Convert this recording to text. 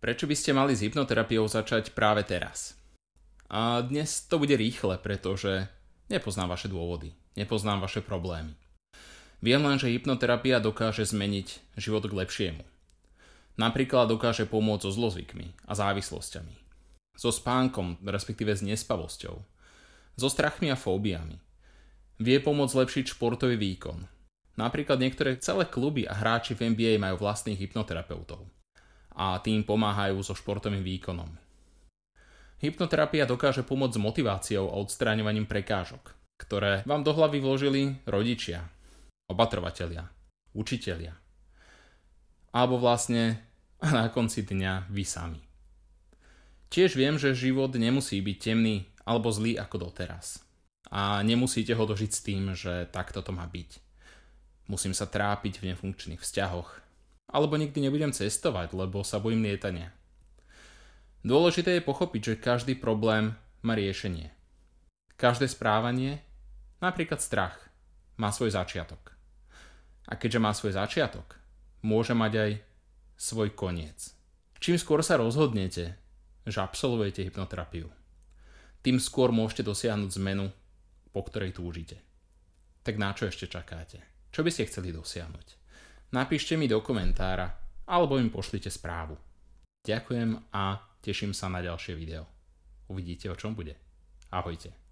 Prečo by ste mali s hypnoterapiou začať práve teraz? A dnes to bude rýchle, pretože nepoznám vaše dôvody, nepoznám vaše problémy. Viem len, že hypnoterapia dokáže zmeniť život k lepšiemu. Napríklad dokáže pomôcť so zlozvykmi a závislosťami. So spánkom, respektíve s nespavosťou. So strachmi a fóbiami. Vie pomôcť zlepšiť športový výkon. Napríklad niektoré celé kluby a hráči v NBA majú vlastných hypnoterapeutov a tým pomáhajú so športovým výkonom. Hypnoterapia dokáže pomôcť s motiváciou a odstráňovaním prekážok, ktoré vám do hlavy vložili rodičia, opatrovatelia, učitelia. Alebo vlastne na konci dňa vy sami. Tiež viem, že život nemusí byť temný alebo zlý ako doteraz. A nemusíte ho dožiť s tým, že takto to má byť. Musím sa trápiť v nefunkčných vzťahoch, alebo nikdy nebudem cestovať, lebo sa bojím lietania. Dôležité je pochopiť, že každý problém má riešenie. Každé správanie, napríklad strach, má svoj začiatok. A keďže má svoj začiatok, môže mať aj svoj koniec. Čím skôr sa rozhodnete, že absolvujete hypnoterapiu, tým skôr môžete dosiahnuť zmenu, po ktorej túžite. Tak na čo ešte čakáte? Čo by ste chceli dosiahnuť? Napíšte mi do komentára alebo im pošlite správu. Ďakujem a teším sa na ďalšie video. Uvidíte o čom bude. Ahojte.